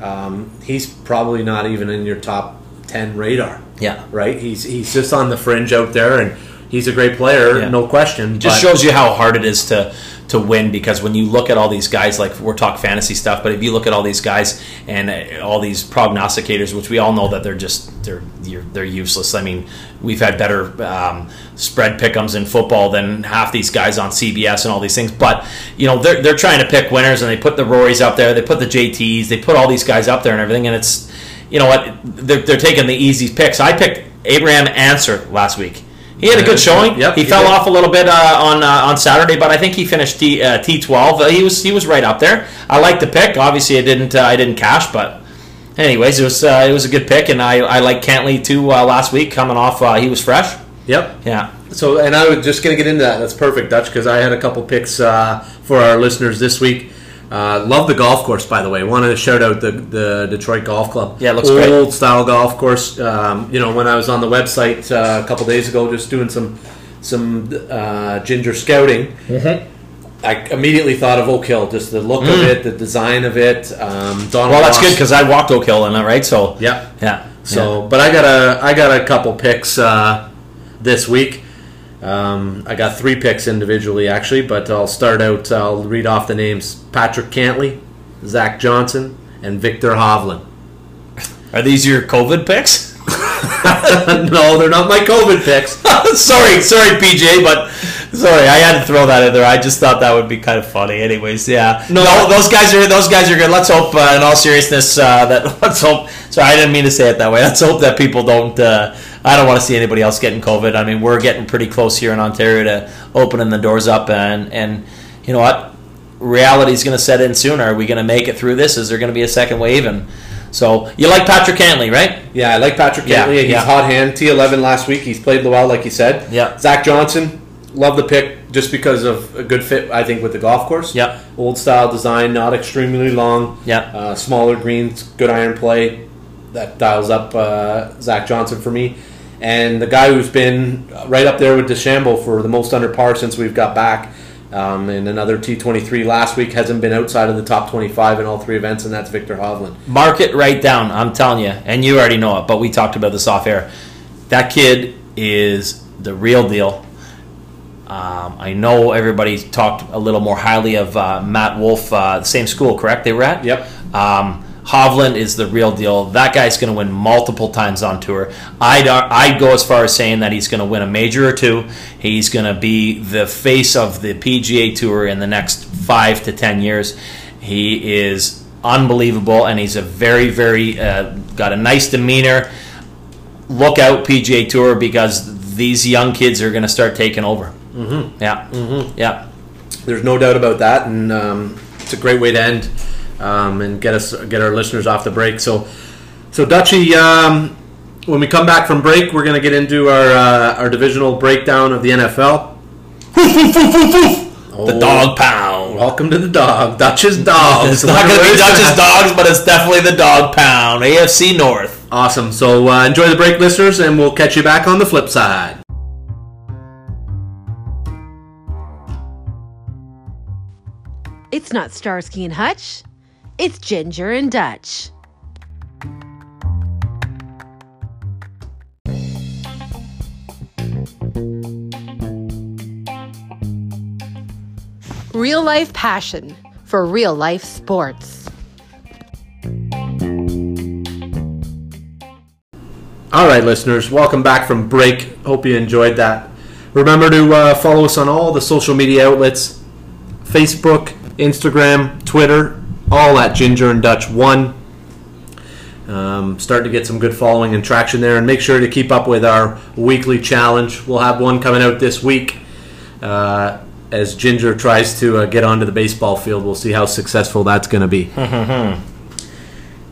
um, he's probably not even in your top 10 radar. Yeah. Right? He's he's just on the fringe out there, and he's a great player, Yeah. no question. just but- shows you how hard it is to to win because when you look at all these guys like we're talking fantasy stuff but if you look at all these guys and uh, all these prognosticators which we all know that they're just they're they're useless. I mean we've had better um, spread pickums in football than half these guys on cbs and all these things but you know they're, they're trying to pick winners and they put the rorys up there they put the jts they put all these guys up there and everything and it's you know what they're, they're taking the easy picks. I picked Abraham Ancer last week he had a good showing. Yep, he he fell did. off a little bit uh, on uh, on Saturday, but I think he finished T uh, T twelve. Uh, he was he was right up there. I like the pick. Obviously, I didn't uh, I didn't cash, but anyways, it was uh, it was a good pick, and I I like Cantlay too uh, last week coming off. Uh, he was fresh. Yep. Yeah, So, and I was just going to get into that. That's perfect, Dutch, because I had a couple picks uh, for our listeners this week. Uh, love the golf course, by the way. Wanted to shout out the, the Detroit Golf Club. Yeah, it looks Old great. Old style golf course. Um, you know, when I was on the website uh, a couple days ago, just doing some some uh, ginger scouting, I immediately thought of Oak Hill. Just the look of it, the design of it. Um, Donald well, that's Ross- good because I walked Oak Hill and it, right? So Yeah. yeah. So, but I got a I got a couple picks uh, this week. Um, I got three picks individually actually, but I'll start out. I'll read off the names: Patrick Cantlay, Zach Johnson, and Viktor Hovland. are these your COVID picks? [laughs] no, they're not my COVID picks. [laughs] sorry, sorry, PJ, but sorry, I had to throw that in there. I just thought that would be kind of funny. Anyways, yeah. No. No, those guys are those guys are good. Let's hope, uh, in all seriousness, uh, that [laughs] let's hope. Sorry, I didn't mean to say it that way. Let's hope that people don't. Uh, I don't want to see anybody else getting COVID. I mean, we're getting pretty close here in Ontario to opening the doors up, and and you know what, reality is going to set in soon. Are we going to make it through this? Is there going to be a second wave? And so you like Patrick Cantlay, right? Yeah, I like Patrick Yeah, Cantlay. He's yeah. hot hand. T11 last week. He's played well, like you said. Yeah. Zach Johnson, love the pick just because of a good fit, I think, with the golf course. Yeah. Old style design, not extremely long. Yeah. Uh, smaller greens, good iron play. That dials up uh, Zach Johnson for me. And the guy who's been right up there with DeChambeau for the most under par since we've got back. Um, and another T23 last week hasn't been outside of the top 25 in all three events, and that's Viktor Hovland. Mark it right down. I'm telling you, and you already know it, but we talked about this off air. That kid is the real deal. Um, I know everybody talked a little more highly of uh, Matt Wolff, uh, same school, correct? They were at. Yep. Um, Hovland is the real deal. That guy's going to win multiple times on tour. I'd I'd go as far as saying that he's going to win a major or two. He's going to be the face of the PGA Tour in the next five to ten years. He is unbelievable, and he's a very very uh, got a nice demeanor. Look out, PGA Tour, because these young kids are going to start taking over. Mm-hmm. Yeah, mm-hmm. yeah. There's no doubt about that, and um, it's a great way to end um, and get us get our listeners off the break. So, so Dutchy, um, when we come back from break, we're going to get into our uh, our divisional breakdown of the NFL. The dog pound. Welcome to the dog, Dutch's dogs. It's not going to be Dutch's dogs, but it's definitely the dog pound. AFC North. Awesome. So uh, enjoy the break, listeners, and we'll catch you back on the flip side. It's not Starsky and Hutch. It's Ginger and Dutch. Real life passion for real life sports. All right, listeners, welcome back from break. Hope you enjoyed that. Remember to uh, follow us on all the social media outlets Facebook, Instagram, Twitter, all at Ginger and Dutch 1. Um, starting to get some good following and traction there, and make sure to keep up with our weekly challenge. We'll have one coming out this week uh, as Ginger tries to uh, get onto the baseball field. We'll see how successful that's going to be. [laughs]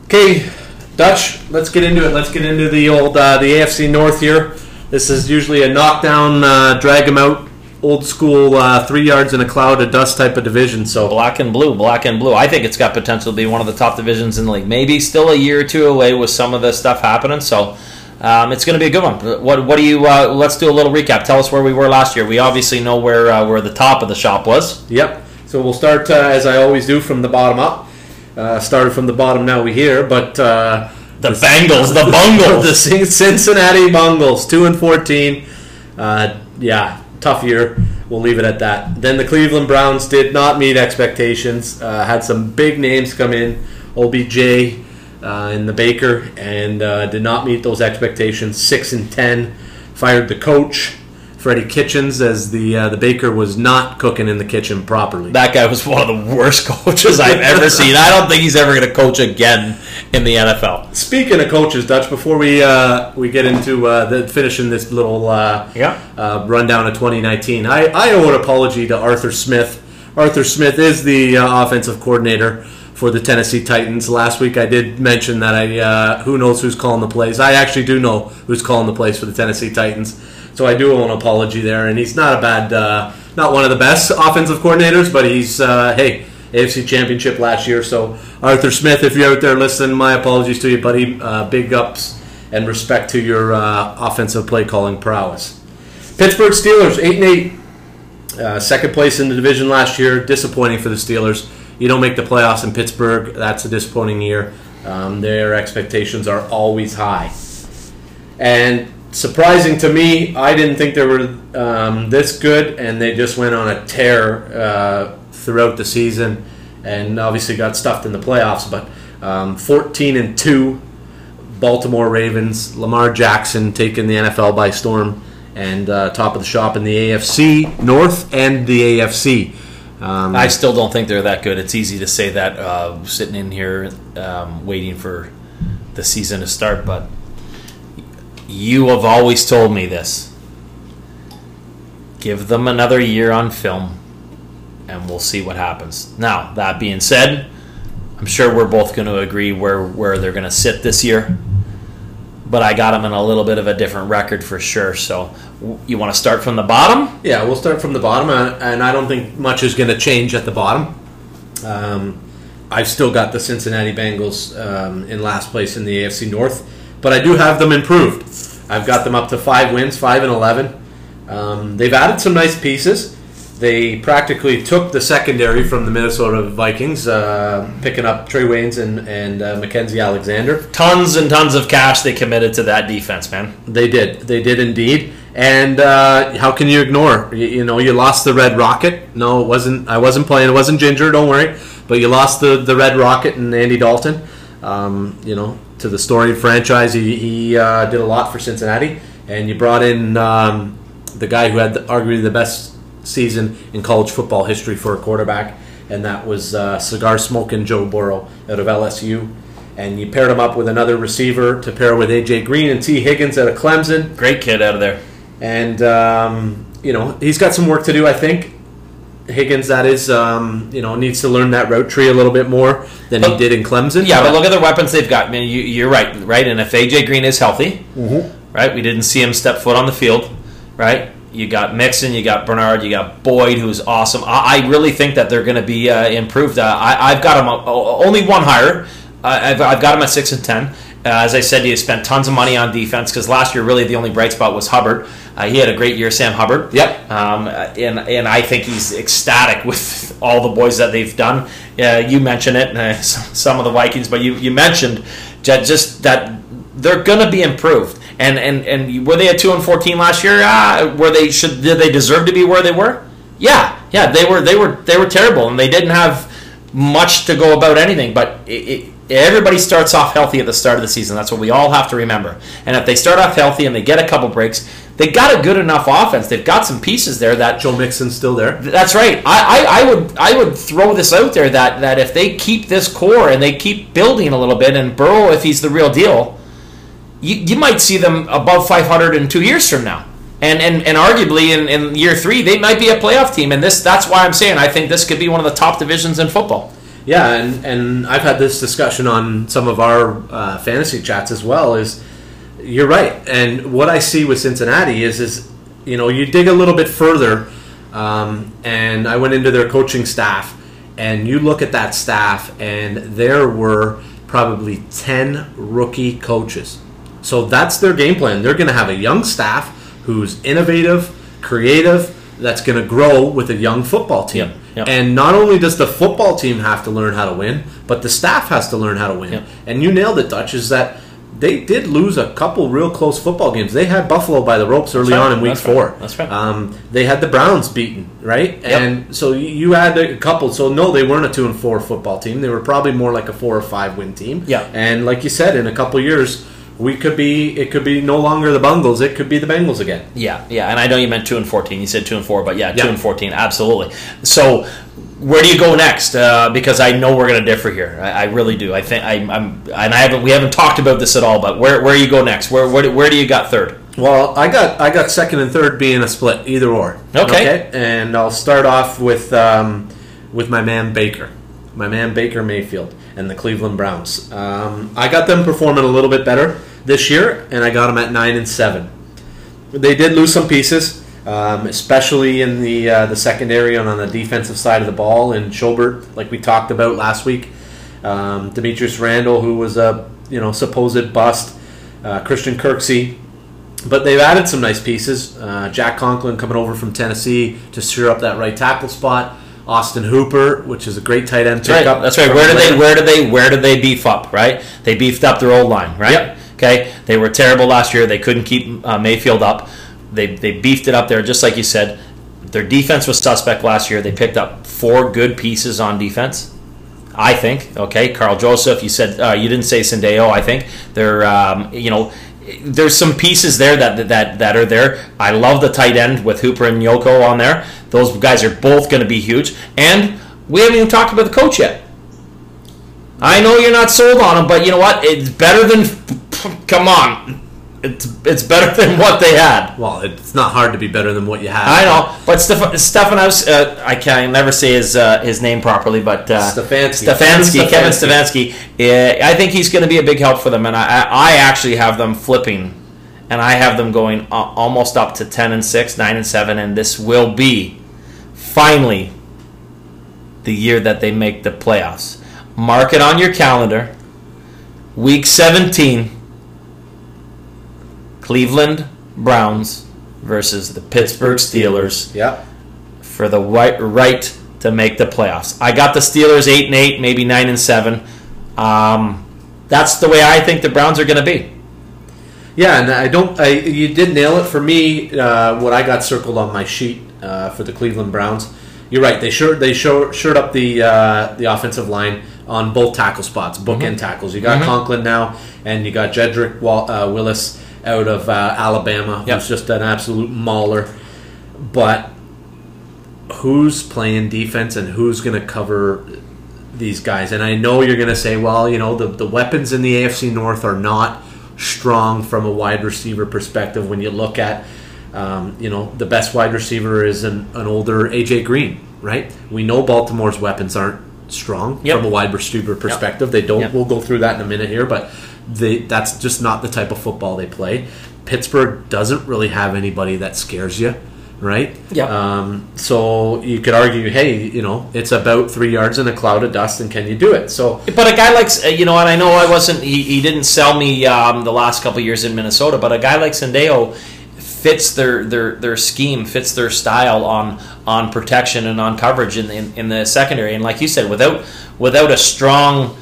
Okay, Dutch, let's get into it. Let's get into the old uh, the AFC North here. This is usually a knockdown, uh, drag 'em out, old school uh, three yards in a cloud of dust type of division. So Black and blue, black and blue. I think it's got potential to be one of the top divisions in the league. Maybe still a year or two away with some of this stuff happening. So um, it's going to be a good one. What, what do you? Uh, let's do a little recap. Tell us where we were last year. We obviously know where uh, where the top of the shop was. Yep. So we'll start uh, as I always do from the bottom up. Uh, started from the bottom. Now we here, but uh, The Bengals, the the [laughs] Bungles. the Cincinnati Bungles, two and fourteen. Uh, yeah, tough year. We'll leave it at that. Then the Cleveland Browns did not meet expectations. Uh, had some big names come in, OBJ uh, and the Baker, and uh, did not meet those expectations. Six and ten. Fired the coach, Freddie Kitchens, as the uh, the Baker was not cooking in the kitchen properly. That guy was one of the worst [laughs] coaches I've ever [laughs] seen. I don't think he's ever going to coach again in the NFL. Speaking of coaches, Dutch, before we uh, we get into uh, the finishing this little uh, Yeah. uh, rundown of 2019, I, I owe an apology to Arthur Smith. Arthur Smith is the uh, offensive coordinator for the Tennessee Titans. Last week I did mention that I uh, who knows who's calling the plays. I actually do know who's calling the plays for the Tennessee Titans, so I do owe an apology there. And he's not a bad, uh, not one of the best offensive coordinators, but he's uh, hey. AFC Championship last year. So, Arthur Smith, if you're out there listening, my apologies to you, buddy. Uh, big ups and respect to your uh, offensive play calling prowess. Pittsburgh Steelers, 8 and 8. Uh, second place in the division last year. Disappointing for the Steelers. You don't make the playoffs in Pittsburgh. That's a disappointing year. Um, their expectations are always high. And surprising to me, I didn't think they were um, this good, and they just went on a tear uh, throughout the season, and obviously got stuffed in the playoffs. But um, 14 and two, Baltimore Ravens, Lamar Jackson taking the NFL by storm, and uh, top of the shop in the AFC North and the AFC. Um, I still don't think they're that good. It's easy to say that uh, sitting in here um, waiting for the season to start, but you have always told me this. Give them another year on film, and we'll see what happens. Now, that being said, I'm sure we're both going to agree where, where they're going to sit this year. But I got them in a little bit of a different record for sure. So, you want to start from the bottom? Yeah, we'll start from the bottom, and I don't think much is going to change at the bottom. Um, I've still got the Cincinnati Bengals um, in last place in the AFC North, but I do have them improved. I've got them up to five wins, five and eleven. Um, they've added some nice pieces. They practically took the secondary from the Minnesota Vikings, uh, picking up Trae Waynes and, and uh, Mackensie Alexander. Tons and tons of cash they committed to that defense, man. They did. They did indeed. And uh, how can you ignore? You, you know, you lost the Red Rocket. No, it wasn't. I wasn't playing. It wasn't Ginger. Don't worry. But you lost the the Red Rocket and Andy Dalton. Um, you know, to the storied franchise. He, he uh, did a lot for Cincinnati. And you brought in um, the guy who had the, arguably the best season in college football history for a quarterback, and that was uh, cigar smoking Joe Burrow out of LSU. And you paired him up with another receiver to pair with AJ Green and Tee Higgins out of Clemson. Great kid out of there. And um, you know he's got some work to do. I think Higgins, that is, um, you know, needs to learn that route tree a little bit more than he did in Clemson. Yeah, but look at the weapons they've got. I mean, you, you're right, right. And if AJ Green is healthy, right, we didn't see him step foot on the field, right. You got Mixon, you got Bernard, you got Boyd, who's awesome. I, I really think that they're going to be uh, improved. Uh, I, I've got them uh, only one higher. Uh, I've, I've got them at six and ten. Uh, as I said, you spent tons of money on defense because last year, really, the only bright spot was Hubbard. Uh, he had a great year, Sam Hubbard. Yep. Um, and and I think he's ecstatic with [laughs] all the boys that they've done. Uh, you mentioned it, uh, [laughs] some of the Vikings, but you, you mentioned ju- just that they're going to be improved. And and and were they at two and fourteen last year? Uh, were they should did they deserve to be where they were? Yeah, yeah, they were they were they were terrible, and they didn't have much to go about anything. But it, it, everybody starts off healthy at the start of the season. That's what we all have to remember. And if they start off healthy and they get a couple breaks, they got a good enough offense. They've got some pieces there that Joe Mixon's still there. that's right. I, I, I would I would throw this out there that, that if they keep this core and they keep building a little bit, and Burrow, if he's the real deal, you, you might see them above 500 in two years from now. And and, and arguably in, in year three, they might be a playoff team. And this that's why I'm saying I think this could be one of the top divisions in football. Yeah, and, and I've had this discussion on some of our uh, fantasy chats as well. Is you're right, and what I see with Cincinnati is is you know you dig a little bit further, um, and I went into their coaching staff, and you look at that staff, and there were probably ten rookie coaches. So that's their game plan. They're going to have a young staff who's innovative, creative, that's going to grow with a young football team. Yep. And not only does the football team have to learn how to win, but the staff has to learn how to win. Yep. And you nailed it, Dutch, is that they did lose a couple real close football games. They had Buffalo by the ropes early right. on in week That's right. four. That's right. Um, they had the Browns beaten, right? And so you- you had a couple. So no, they weren't a two and four football team. They were probably more like a four or five win team. Yeah. And like you said, in a couple years, we could be. It could be no longer the Bungles. It could be the Bengals again. Yeah, yeah, and I know you meant two and fourteen. You said two and four, but yeah, Yeah. two and fourteen, absolutely. So, where do you go next? Uh, because I know we're going to differ here. I, I really do. I think I, I'm, and I haven't. We haven't talked about this at all. But where where you go next? Where where, do- where do you got third? Well, I got I got second and third being a split, either or. Okay. And I'll start off with um, with my man Baker, my man Baker Mayfield, and the Cleveland Browns. Um, I got them performing a little bit better this year, and I got them at nine and seven. They did lose some pieces, um, especially in the uh, the secondary and on the defensive side of the ball. And Schobert, like we talked about last week, um, Damarious Randall, who was a you know supposed bust, uh, Christian Kirksey, but they've added some nice pieces. Uh, Jack Conklin coming over from Tennessee to stir up that right tackle spot. Austin Hooper, which is a great tight end That's right. That's right. Where do they where did they where did they beef up? Right. They beefed up their old line. Right. Yep. Okay. They were terrible last year. They couldn't keep uh, Mayfield up. They they beefed it up there, just like you said. Their defense was suspect last year. They picked up four good pieces on defense. I think. Okay, Karl Joseph. You said uh, you didn't say Sendejo. I think they're um, you know there's some pieces there that that that are there. I love the tight end with Hooper and Njoku on there. Those guys are both going to be huge. And we haven't even talked about the coach yet. I know you're not sold on him, but you know what? It's better than. Come on, it's it's better [laughs] than what they had. Well, it's not hard to be better than what you have. I know, but Steph- Stefanos, uh, I can never say his uh, his name properly, but uh, Stefanski. Stefanski, Kevin Stefanski. Stefanski. Uh, I think he's going to be a big help for them, and I, I I actually have them flipping, and I have them going uh, almost up to ten and six, nine and seven, and this will be finally the year that they make the playoffs. Mark it on your calendar. Week seventeen. Cleveland Browns versus the Pittsburgh Steelers Yeah. for the right, right to make the playoffs. I got the Steelers eight and eight, maybe nine and seven. Um, that's the way I think the Browns are going to be. Yeah, and I don't. I you did nail it for me. Uh, what I got circled on my sheet uh, for the Cleveland Browns. You're right. They sure they show, shored up the uh, the offensive line on both tackle spots, bookend tackles. You got Conklin now, and you got Jedrick Wal- uh, Willis out of uh, Alabama, Yep. who's just an absolute mauler. But who's playing defense and who's going to cover these guys? And I know you're going to say, well, you know, the, the weapons in the AFC North are not strong from a wide receiver perspective when you look at, um, you know, the best wide receiver is an, an older AJ Green, right? We know Baltimore's weapons aren't strong Yep. from a wide receiver perspective. They don't. Yep. We'll go through that in a minute here, but they, that's just not the type of football they play. Pittsburgh doesn't really have anybody that scares you, right? Yep. Um, so you could argue, hey, you know, it's about three yards in a cloud of dust, and can you do it? So But a guy like uh, you know, and I know I wasn't. He, he didn't sell me um, the last couple years in Minnesota, but a guy like Sendejo fits their, their their scheme, fits their style on on protection and on coverage in, in in the secondary. And like you said, without without a strong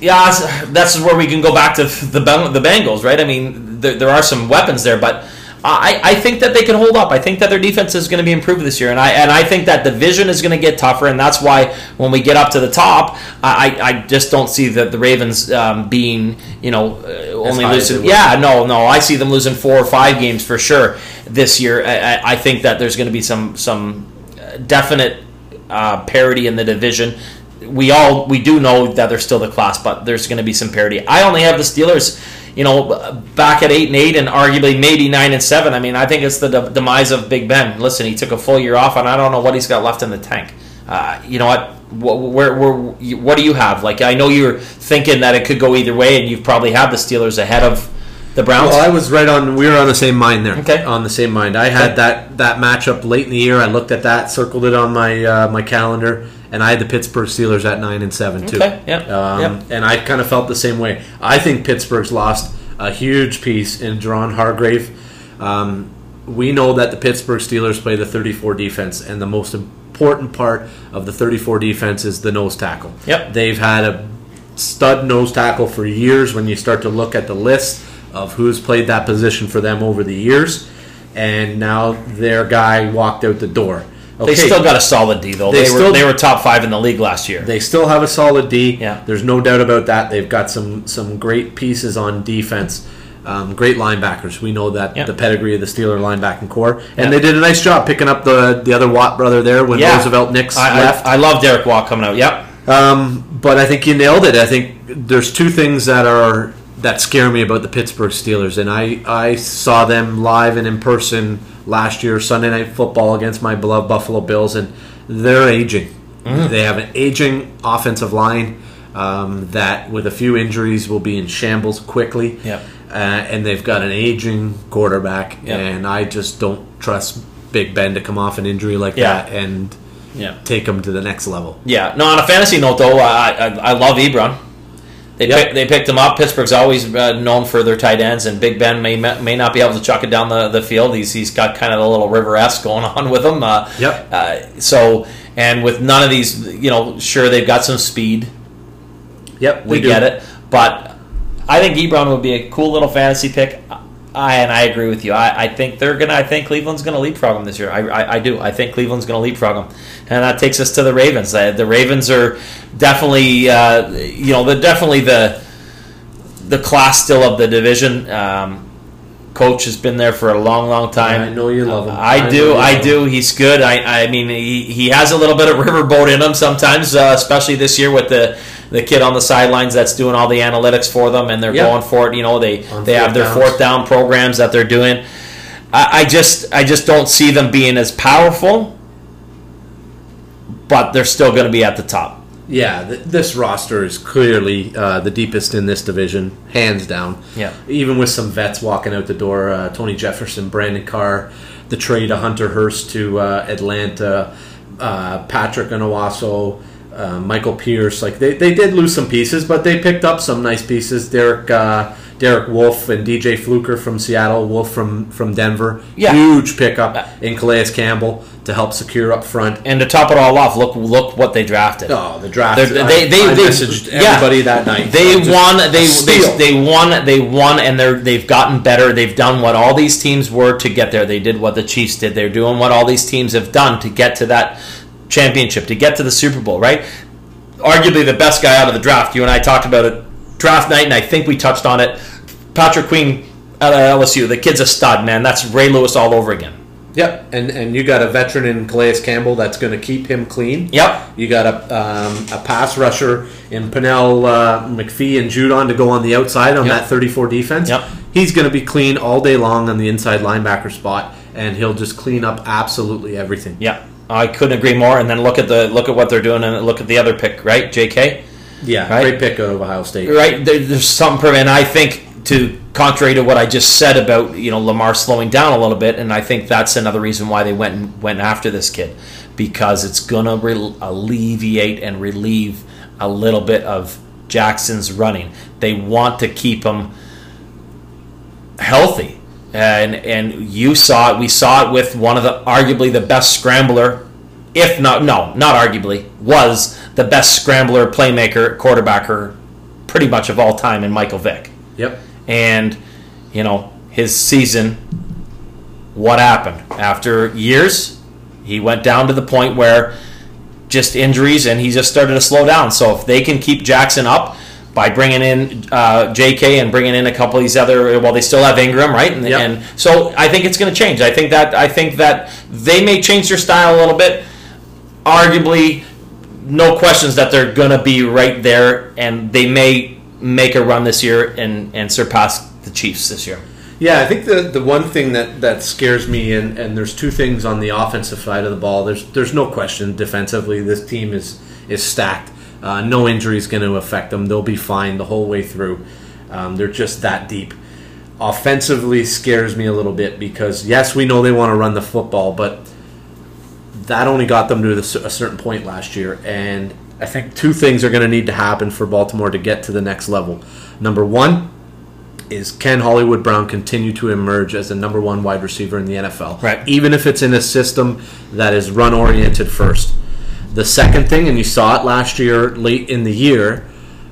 yeah, that's- where we can go back to the the Bengals, right? I mean, there, there are some weapons there, but I, I think that they can hold up. I think that their defense is going to be improved this year, and I and I think that division is going to get tougher, and that's why when we get up to the top, I, I just don't see the the Ravens um, being you know uh, only losing. Yeah, no, no, I see them losing four or five games for sure this year. I, I- I think that there's going to be some some uh, definite uh, parity in the division. We all we do know that they're still the class, but there's going to be some parity. I only have the Steelers, you know, back at eight and eight, and arguably maybe nine and seven. I mean, I think it's the de- demise of Big Ben. Listen, he took a full year off, and I don't know what he's got left in the tank. Uh, you know what? Wh- Where, where, what do you have? Like, I know you're thinking that it could go either way, and you've probably had the Steelers ahead of the Browns. Well, I was right on. We were on the same mind there. Okay. On the same mind. I had Okay. that that matchup late in the year. I looked at that, circled it on my uh, my calendar, and I had the Pittsburgh Steelers at nine and seven too. Okay, yep, Um, yep. And I kind of felt the same way. I think Pittsburgh's lost a huge piece in Jerron Hargrave. Um, we know that the Pittsburgh Steelers play the 34 defense, and the most important part of the 34 defense is the nose tackle. Yep. They've had a stud nose tackle for years when you start to look at the list of who's played that position for them over the years. And now their guy walked out the door. They still got a solid D though. They They, were still- they were top five in the league last year. They still have a solid D. Yeah. There's no doubt about that. They've got some some great pieces on defense. Um, great linebackers. We know that Yeah. the pedigree of the Steeler linebacking core, and Yeah. they did a nice job picking up the the other Watt brother there when Yeah. Roosevelt Nix I, left. I, I love Derek Watt coming out. Yep. Um, but I think you nailed it. I think there's two things that are that scare me about the Pittsburgh Steelers, and I I saw them live and in person last year Sunday Night Football against my beloved Buffalo Bills, and they're aging. They have an aging offensive line um, that, with a few injuries, will be in shambles quickly. Yep. Uh, and they've got an aging quarterback, Yep. and I just don't trust Big Ben to come off an injury like Yeah. that and Yeah. take him to the next level. Yeah. No, on a fantasy note though, I I, I love Ebron. They Yep. pick, they picked him up. Pittsburgh's always uh, known for their tight ends, and Big Ben may may not be able to chuck it down the, the field. He's he's got kind of a little river esque going [laughs] on with him. Uh, Yep. Uh, so and with none of these, you know, sure they've got some speed. Yep, We do. get it, but I think Ebron would be a cool little fantasy pick. I and I agree with you. I, I think they're gonna. I think Cleveland's gonna leapfrog them this year. I, I, I do. I think Cleveland's gonna leapfrog them, and that takes us to the Ravens. Uh, the Ravens are definitely, uh, you know, they're definitely the the class still of the division. Um, coach has been there for a long, long time. I know you love him. I, do, I do. He's good. I, I mean, he, he has a little bit of riverboat in him sometimes, uh, especially this year with the the kid on the sidelines that's doing all the analytics for them, and they're Yeah. going for it. You know, they On they have their downs. fourth down programs that they're doing. I, I just I just don't see them being as powerful, but they're still going to be at the top. Yeah, th- this roster is clearly uh, the deepest in this division, hands down. Yeah. Even with some vets walking out the door, uh, Tony Jefferson, Brandon Carr, the trade of Hunter Hurst to uh, Atlanta, uh, Patrick Onwuasor, uh, Michael Pierce. Like they, they did lose some pieces, but they picked up some nice pieces. Derek uh, Derek Wolfe and DJ Fluker from Seattle, Wolfe from from Denver. Yeah. Huge pickup in Calais Campbell to help secure up front. And to top it all off, look look what they drafted. Oh, the draft! They're- they they, I, they, I messaged yeah. everybody that night. They won. They, they they won. They won, and they're they've gotten better. They've done what all these teams were to get there. They did what the Chiefs did. They're doing what all these teams have done to get to that championship, to get to the Super Bowl. Right? Arguably the best guy out of the draft. You and I talked about it draft night, and I think we touched on it. Patrick Queen out of LSU. The kid's a stud, man. That's Ray Lewis all over again. Yep, and and you got a veteran in Calais Campbell that's going to keep him clean. Yep. You got a um, a pass rusher in Pernell uh, McPhee and Judon to go on the outside on Yep. that 34 defense. Yep. He's going to be clean all day long on the inside linebacker spot, and he'll just clean up absolutely everything. Yeah, I couldn't agree more. And then look at the look at what they're doing, and look at the other pick, right? J.K. Yeah, Right. great pick out of Ohio State. right there, there's something for and i think to contrary to what i just said about you know lamar slowing down a little bit and i think that's another reason why they went and went after this kid because it's gonna re- alleviate and relieve a little bit of jackson's running they want to keep him healthy Uh, and and you saw it we saw it with one of the arguably the best scrambler if not no not arguably was the best scrambler playmaker quarterbacker pretty much of all time in Michael Vick. Yep. and you know his season what happened? After years he went down to the point where just injuries and he just started to slow down. So if they can keep Jackson up by bringing in uh, JK and bringing in a couple of these other well they still have Ingram right and, Yep. and so I think it's going to change I think that I think that they may change their style a little bit arguably no questions that they're going to be right there and they may make a run this year and, and surpass the Chiefs this year. Yeah, I think the the one thing that, that scares me, and, and there's two things on the offensive side of the ball. There's there's no question defensively, this team is is stacked. Uh, no injury is going to affect them. They'll be fine the whole way through. Um, they're just that deep. Offensively scares me a little bit because yes, we know they want to run the football, but that only got them to a certain point last year. And I think two things are going to need to happen for Baltimore to get to the next level. Number one, is can Hollywood Brown continue to emerge as the number one wide receiver in the NFL? Right. Even if it's in a system that is run oriented first. The second thing, and you saw it last year, late in the year,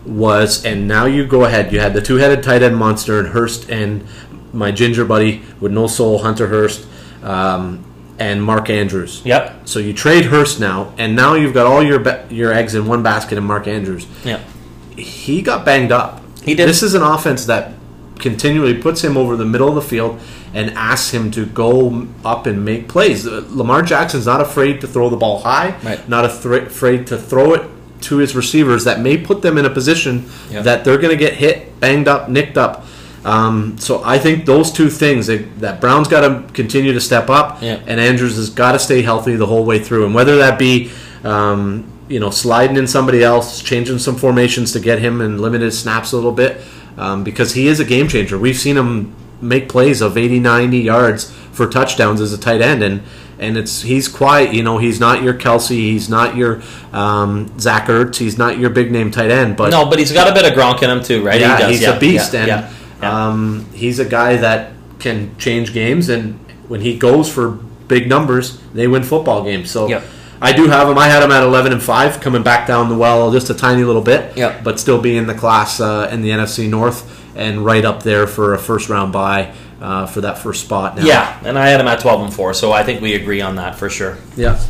was, and now you go ahead. You had the two-headed tight end monster and Hurst and my ginger buddy with no soul, Hunter Hurst, um, and Mark Andrews. Yep. So you trade Hurst now, and now you've got all your ba- your eggs in one basket in Mark Andrews. Yeah. He got banged up. He did. This is an offense that continually puts him over the middle of the field and asks him to go up and make plays. Uh, Lamar Jackson's not afraid to throw the ball high, Right. not afra- afraid to throw it to his receivers that may put them in a position Yeah. that they're going to get hit, banged up, nicked up. Um, so I think those two things they, that Brown's got to continue to step up, Yeah. and Andrews has got to stay healthy the whole way through. And whether that be um, you know sliding in somebody else, changing some formations to get him and limit his snaps a little bit, um, because he is a game changer. We've seen him make plays of 80, 90 yards for touchdowns as a tight end, and and it's he's quiet. You know, he's not your Kelce, he's not your um, Zach Ertz, he's not your big name tight end, but No, but he's got a bit of Gronk in him too, right? yeah, he does. he's yeah, a beast, yeah, and yeah. Um, he's a guy that can change games. And when he goes for big numbers, they win football games. So Yep. I do have him. I had him at eleven and five, coming back down the well just a tiny little bit. Yep. but still be in the class uh, in the NFC North and right up there for a first round bye uh, for that first spot. Now. yeah, and I had him at twelve and four, so I think we agree on that for sure. Yeah.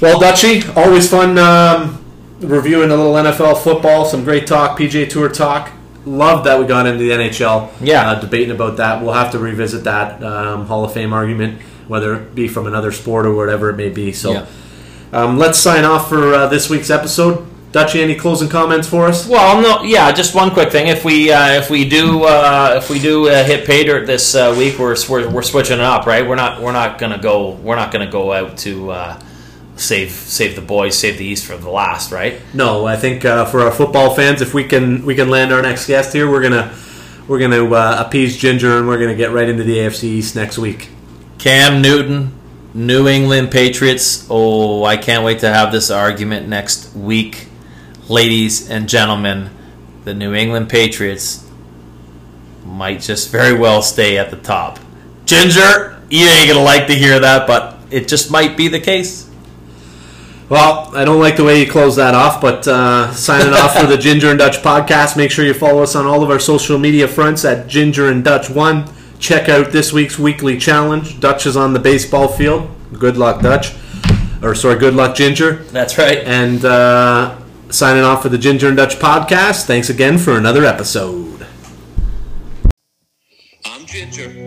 Well, Dutchy, always fun um, reviewing a little NFL football, some great talk, PGA Tour talk. Love that we got into the NHL. Yeah. Uh, debating about that. We'll have to revisit that um, Hall of Fame argument, whether it be from another sport or whatever it may be. So Yeah. Um, let's sign off for uh, this week's episode. Dutchy, any closing comments for us? Well, no, yeah. Just one quick thing. If we uh, if we do uh, if we do uh, hit pay dirt this uh, week, we're, we're we're switching it up, right? We're not we're not gonna go we're not gonna go out to uh, save save the boys, save the East for the last, right? No, I think uh, for our football fans, if we can we can land our next guest here, we're gonna we're gonna uh, appease Ginger and we're gonna get right into the AFC East next week. Cam Newton, New England Patriots. Oh, I can't wait to have this argument next week, ladies and gentlemen. The New England Patriots might just very well stay at the top. Ginger, you ain't gonna like to hear that, but it just might be the case. Well, I don't like the way you close that off, but uh, signing off for the [laughs] Ginger and Dutch podcast. Make sure you follow us on all of our social media fronts at Ginger and Dutch One. Check out this week's weekly challenge. Dutch is on the baseball field. Good luck, Dutch. Or sorry, good luck, Ginger. That's right. And uh, signing off for the Ginger and Dutch podcast. Thanks again for another episode. I'm Ginger. And I'm Dutch.